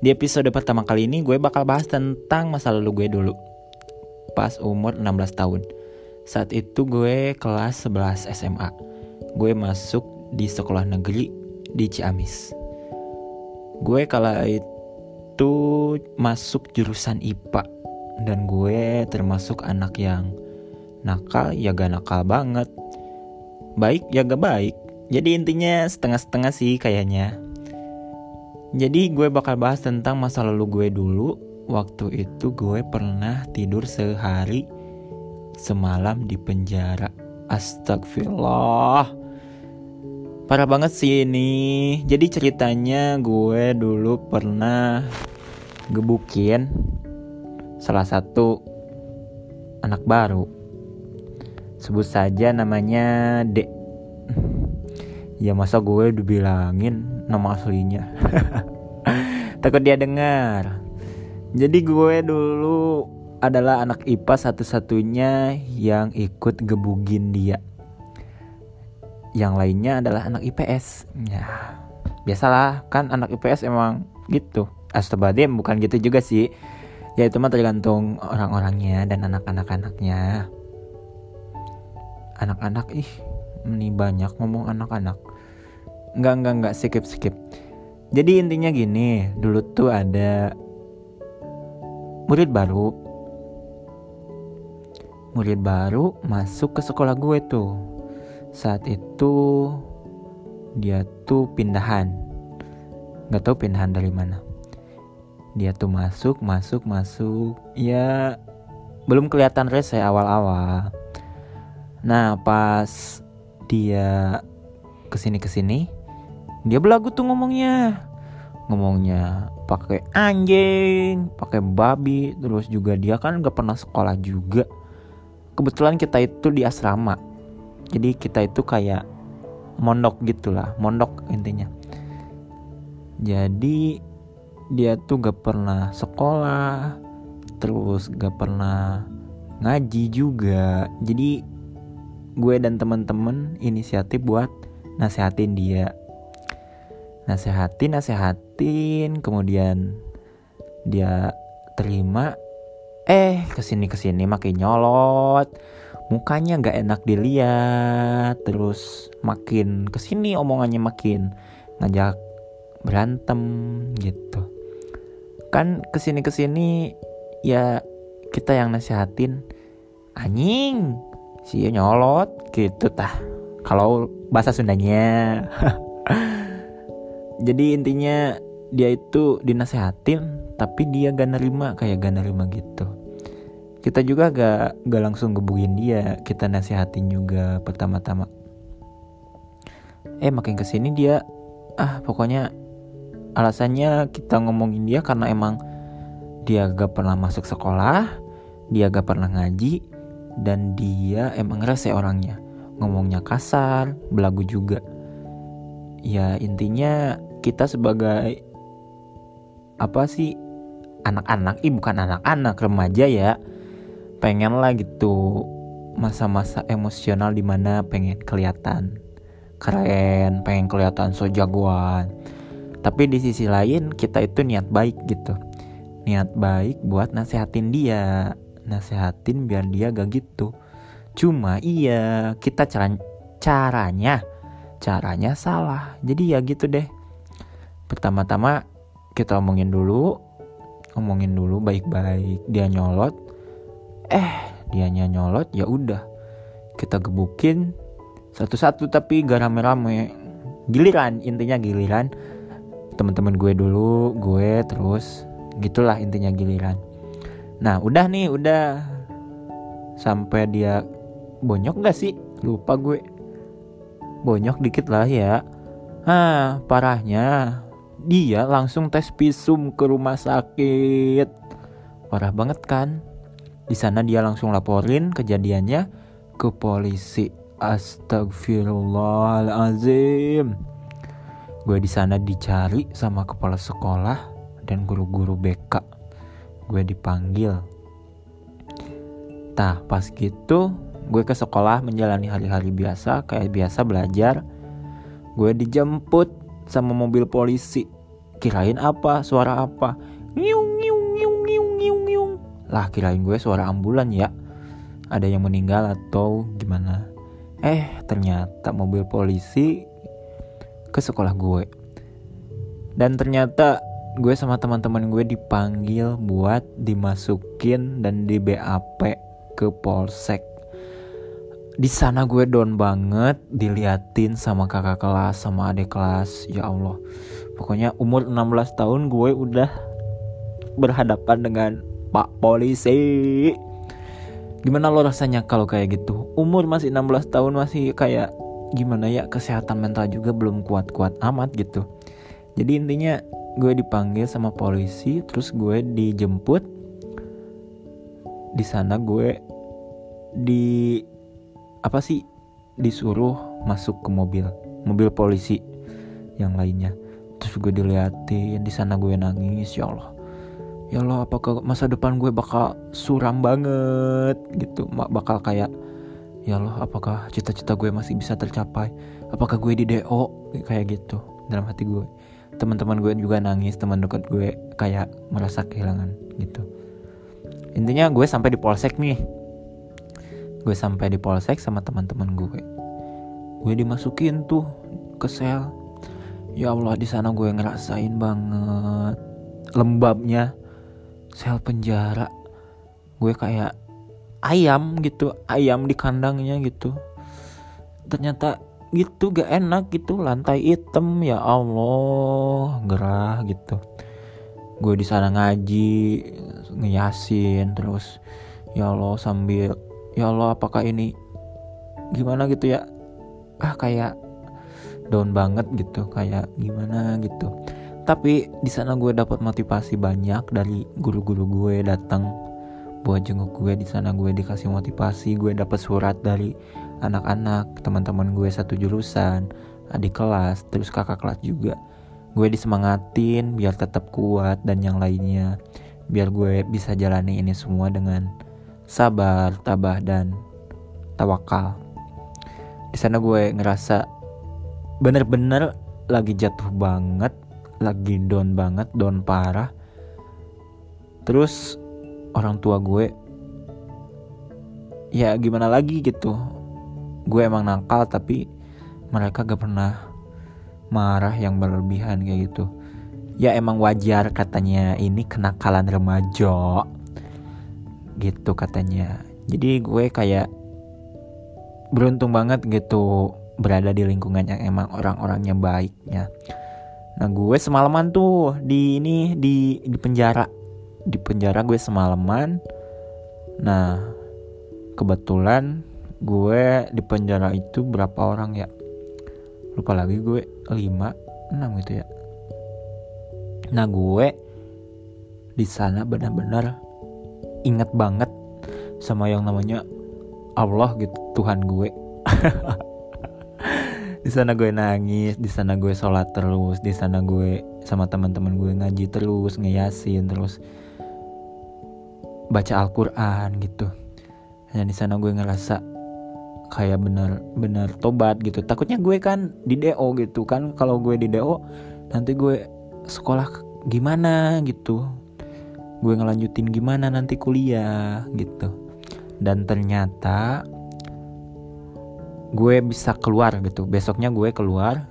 Di episode pertama kali ini gue bakal bahas tentang masa lalu gue dulu. Pas umur 16 tahun. Saat itu gue kelas 11 SMA. Gue masuk di sekolah negeri di Ciamis. Gue kala itu masuk jurusan IPA dan gue termasuk anak yang nakal ya gak nakal banget. Baik ya gak baik. Jadi intinya setengah-setengah sih kayaknya. Jadi gue bakal bahas tentang masa lalu gue dulu. Waktu itu gue pernah tidur sehari semalam di penjara. Astagfirullah. Parah banget sih ini. Jadi ceritanya gue dulu pernah gebukin salah satu anak baru. Sebut saja namanya D. Ya masa gue dibilangin nama aslinya? Takut dia dengar. Jadi gue dulu adalah anak IPA satu-satunya yang ikut gebugin dia. Yang lainnya adalah anak IPS ya biasalah kan anak IPS emang gitu. Astagfirullahaladzim bukan gitu juga sih. Ya itu mah tergantung orang-orangnya dan anak-anak-anaknya. Anak-anak ih ini banyak ngomong anak-anak Enggak, enggak, enggak, skip, skip. Jadi intinya gini, dulu tuh ada murid baru. Murid baru masuk ke sekolah gue tuh. Saat itu dia tuh pindahan. Gak tau pindahan dari mana. Dia tuh masuk, masuk, masuk. Ya belum kelihatan rese awal-awal. Nah pas dia ke sini ke sini dia belagu tuh ngomongnya. Ngomongnya pakai anjing pakai babi terus juga dia kan gak pernah sekolah juga. Kebetulan kita itu di asrama. Jadi kita itu kayak mondok gitulah mondok intinya. Jadi dia tuh gak pernah sekolah terus gak pernah ngaji juga. Jadi gue dan temen-temen inisiatif buat nasehatin dia nasehatin nasehatin. Kemudian dia terima eh ke sini ke sini makin nyolot. Mukanya nggak enak dilihat. Terus makin ke sini omongannya makin ngajak berantem gitu. Kan ke sini ke sini ya kita yang nasehatin. Anjing si nyolot gitu tah. Kalau bahasa Sundanya jadi intinya dia itu dinasehatin tapi dia gak nerima kayak gak nerima gitu. Kita juga gak, gak langsung gebukin dia kita nasehatin juga pertama-tama. Eh makin ke sini dia ah pokoknya alasannya kita ngomongin dia karena emang dia gak pernah masuk sekolah dia gak pernah ngaji dan dia emang rese orangnya. Ngomongnya kasar belagu juga. Ya intinya kita sebagai apa sih anak-anak, ih bukan anak-anak remaja ya, pengen lah gitu masa-masa emosional di mana pengen kelihatan keren, pengen kelihatan so jagoan. Tapi di sisi lain kita itu niat baik gitu, niat baik buat nasehatin dia, nasehatin biar dia gak gitu. Cuma iya kita cara caranya caranya salah. Jadi ya gitu deh pertama-tama kita omongin dulu. Omongin dulu baik-baik. Dia nyolot. Eh dianya nyolot ya udah. Kita gebukin satu-satu tapi gak rame-rame. Giliran intinya giliran. Teman-teman gue dulu gue terus. Gitulah intinya giliran. Nah udah nih udah. Sampai dia bonyok gak sih? Lupa gue. Bonyok dikit lah ya. Ah parahnya dia langsung tes visum ke rumah sakit. Parah banget kan? Di sana dia langsung laporin kejadiannya ke polisi. Astagfirullahalazim. Gue di sana dicari sama kepala sekolah dan guru-guru BK. Gue dipanggil. Tah, pas gitu gue ke sekolah menjalani hari-hari biasa kayak biasa belajar. Gue dijemput sama mobil polisi. Kirain apa? Suara apa? Ngiung ngiung ngiung ngiung ngiung ngiung. Lah kirain gue suara ambulan ya. Ada yang meninggal atau gimana? Eh ternyata mobil polisi ke sekolah gue. Dan ternyata gue sama teman-teman gue dipanggil buat dimasukin dan di BAP ke polsek di sana gue down banget diliatin sama kakak kelas sama adik kelas. Ya Allah. Pokoknya umur 16 tahun gue udah berhadapan dengan pak polisi. Gimana lo rasanya kalau kayak gitu? Umur masih 16 tahun masih kayak gimana ya? Kesehatan mental juga belum kuat-kuat amat gitu. Jadi intinya gue dipanggil sama polisi terus gue dijemput. Di sana gue di apa sih disuruh masuk ke mobil? Mobil polisi yang lainnya. Terus gue diliatin di sana gue nangis ya Allah. Ya Allah apakah masa depan gue bakal suram banget gitu. Bakal kayak ya Allah apakah cita-cita gue masih bisa tercapai? Apakah gue di DO kayak gitu dalam hati gue. Teman-teman gue juga nangis teman dekat gue kayak merasa kehilangan gitu. Intinya gue sampai di polsek nih gue sampai di polsek sama teman-teman gue. Gue dimasukin tuh ke sel. Ya Allah di sana gue ngerasain banget lembabnya sel penjara. Gue kayak ayam gitu ayam di kandangnya gitu. Ternyata gitu gak enak gitu lantai hitam ya Allah gerah gitu. Gue di sana ngaji ngeyasin terus. Ya Allah sambil ya Allah apakah ini gimana gitu ya? Ah kayak down banget gitu kayak gimana gitu. Tapi di sana gue dapat motivasi banyak dari guru-guru gue datang buat jenguk gue. Di sana gue dikasih motivasi gue dapat surat dari anak-anak teman-teman gue satu jurusan adik kelas terus kakak kelas juga. Gue disemangatin biar tetap kuat dan yang lainnya biar gue bisa jalani ini semua dengan sabar tabah dan tawakal. Di sana gue ngerasa bener-bener lagi jatuh banget lagi down banget down parah. Terus orang tua gue ya gimana lagi gitu? Gue emang nakal tapi mereka gak pernah marah yang berlebihan kayak gitu. Ya emang wajar katanya ini kenakalan remaja gitu katanya. Jadi gue kayak beruntung banget gitu berada di lingkungan yang emang orang-orangnya baiknya. Nah gue semalaman tuh di ini di di penjara. Di penjara gue semalaman. Nah kebetulan gue di penjara itu berapa orang ya? Lupa lagi gue 5 6 gitu ya. Nah gue di sana benar-benar inget banget sama yang namanya Allah gitu Tuhan gue. Di sana gue nangis di sana gue sholat terus di sana gue sama teman-teman gue ngaji terus ngeyasin terus baca Al-Quran gitu. Dan di sana gue ngerasa kayak bener-bener tobat gitu. Takutnya gue kan di DO gitu kan. Kalau gue di DO nanti gue sekolah gimana gitu gue ngelanjutin gimana nanti kuliah gitu. Dan ternyata gue bisa keluar gitu. Besoknya gue keluar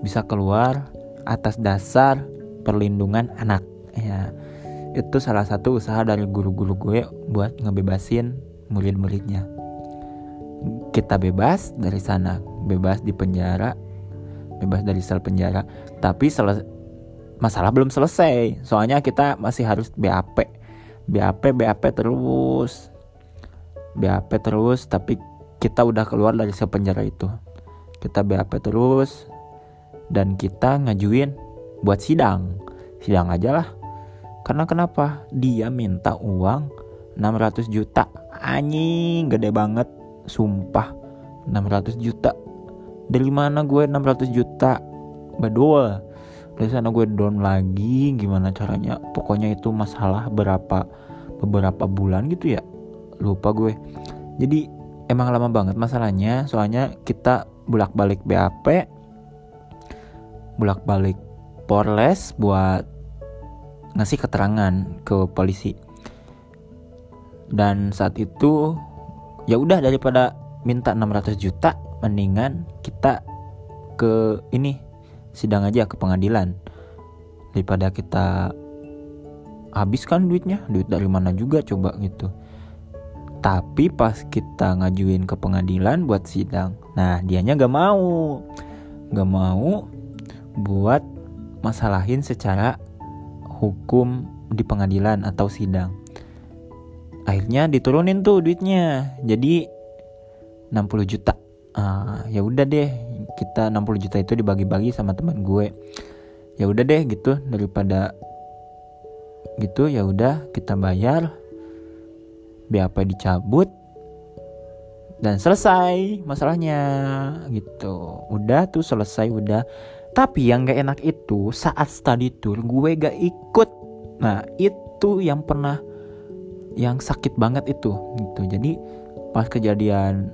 bisa keluar atas dasar perlindungan anak. Ya itu salah satu usaha dari guru-guru gue buat ngebebasin murid-muridnya. Kita bebas dari sana bebas di penjara bebas dari sel penjara. Tapi masalah belum selesai. Soalnya kita masih harus BAP BAP BAP terus. BAP terus tapi kita udah keluar dari sel penjara itu. Kita BAP terus dan kita ngajuin buat sidang. Sidang aja lah. Karena kenapa? Dia minta uang 600 juta. Anjing gede banget. Sumpah 600 juta. Dari mana gue 600 juta? Dari sana gue down lagi Gimana caranya? Pokoknya itu masalah berapa Beberapa bulan gitu ya. Lupa gue. Jadi emang lama banget masalahnya. Soalnya kita bolak balik BAP Bolak balik Polres buat ngasih keterangan ke polisi. Dan saat itu ya udah daripada minta 600 juta mendingan kita ke ini sidang aja ke pengadilan. Daripada kita habiskan duitnya duit dari mana juga coba gitu. Tapi pas kita ngajuin ke pengadilan buat sidang nah dianya gak mau. Gak mau buat masalahin secara hukum di pengadilan atau sidang. Akhirnya diturunin tuh duitnya jadi 60 juta. Uh, ya udah deh kita 60 juta itu dibagi-bagi sama teman gue. Ya udah deh gitu daripada gitu ya udah kita bayar BAP dicabut dan selesai masalahnya gitu. Udah tuh selesai udah. Tapi yang gak enak itu saat study tour gue gak ikut. Nah itu yang pernah yang sakit banget itu gitu. Jadi pas kejadian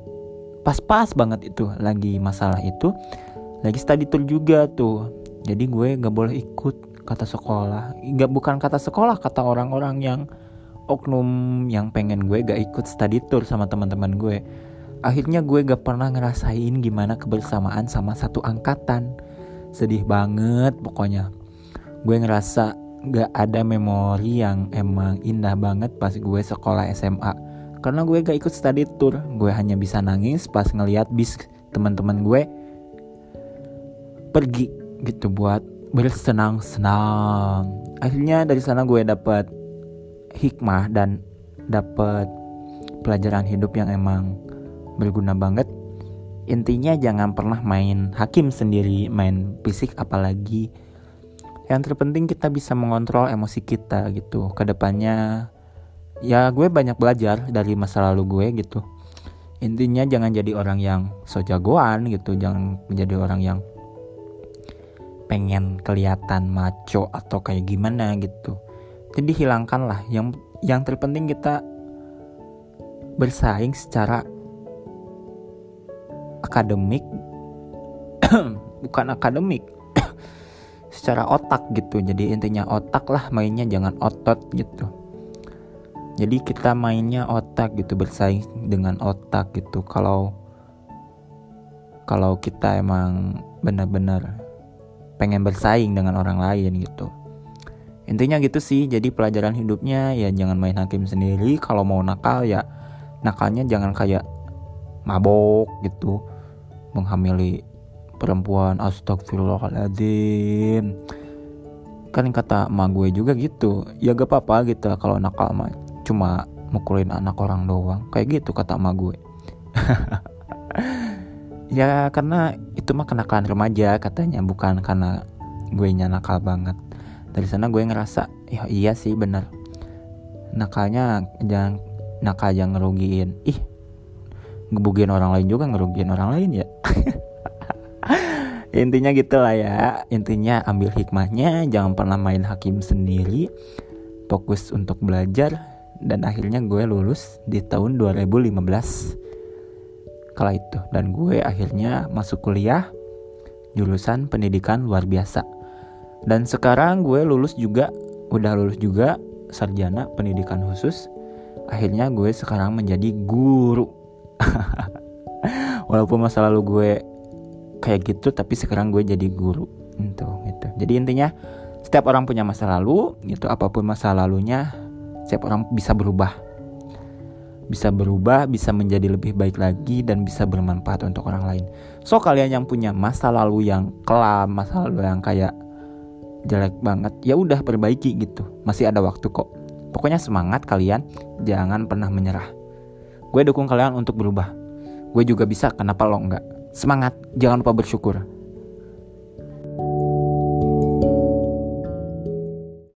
pas-pas banget itu lagi masalah itu lagi study tour juga tuh. Jadi gue gak boleh ikut kata sekolah. Gak bukan kata sekolah kata orang-orang yang oknum yang pengen gue gak ikut study tour sama teman-teman gue. Akhirnya gue gak pernah ngerasain gimana kebersamaan sama satu angkatan. Sedih banget pokoknya. Gue ngerasa gak ada memori yang emang indah banget pas gue sekolah SMA karena gue gak ikut study tour. Gue hanya bisa nangis pas ngeliat bis teman-teman gue pergi gitu buat bersenang-senang. Akhirnya dari sana gue dapet hikmah dan dapet pelajaran hidup yang emang berguna banget. Intinya jangan pernah main hakim sendiri main fisik apalagi yang terpenting kita bisa mengontrol emosi kita gitu. Ke depannya ya gue banyak belajar dari masa lalu gue gitu. Intinya jangan jadi orang yang so jagoan gitu jangan menjadi orang yang pengen kelihatan maco atau kayak gimana gitu. Jadi hilangkanlah. Yang yang terpenting kita bersaing secara akademik. Bukan akademik. Secara otak gitu. Jadi intinya otak lah mainnya jangan otot gitu jadi kita mainnya otak gitu bersaing dengan otak gitu. Kalau kalau kita emang benar-benar pengen bersaing dengan orang lain gitu. Intinya gitu sih jadi pelajaran hidupnya ya jangan main hakim sendiri. Kalau mau nakal ya nakalnya jangan kayak mabok gitu. Menghamili perempuan astagfirullahaladzim kan kata emak gue juga gitu. Ya gak apa-apa gitu kalau nakal mah cuma mukulin anak orang doang. Kayak gitu kata emak gue. Ya karena itu mah kenakalan remaja katanya bukan karena gue nakal banget. Dari sana gue ngerasa ya iya sih bener. Nakalnya jangan nakal jangan ngerugiin. Ih ngebugiin orang lain juga ngerugiin orang lain ya. Intinya gitulah ya. Intinya ambil hikmahnya jangan pernah main hakim sendiri. Fokus untuk belajar dan akhirnya gue lulus di tahun 2015 kala itu. Dan gue akhirnya masuk kuliah jurusan pendidikan luar biasa. Dan sekarang gue lulus juga udah lulus juga sarjana pendidikan khusus. Akhirnya gue sekarang menjadi guru. Walaupun masa lalu gue kayak gitu tapi sekarang gue jadi guru. Gitu gitu. Jadi intinya setiap orang punya masa lalu gitu. Apa pun masa lalunya setiap orang bisa berubah. Bisa berubah bisa menjadi lebih baik lagi dan bisa bermanfaat untuk orang lain. So kalian yang punya masa lalu yang kelam masa lalu yang kayak jelek banget ya udah perbaiki gitu. Masih ada waktu kok. Pokoknya semangat kalian jangan pernah menyerah. Gue dukung kalian untuk berubah. Gue juga bisa kenapa lo enggak? Semangat, jangan lupa bersyukur.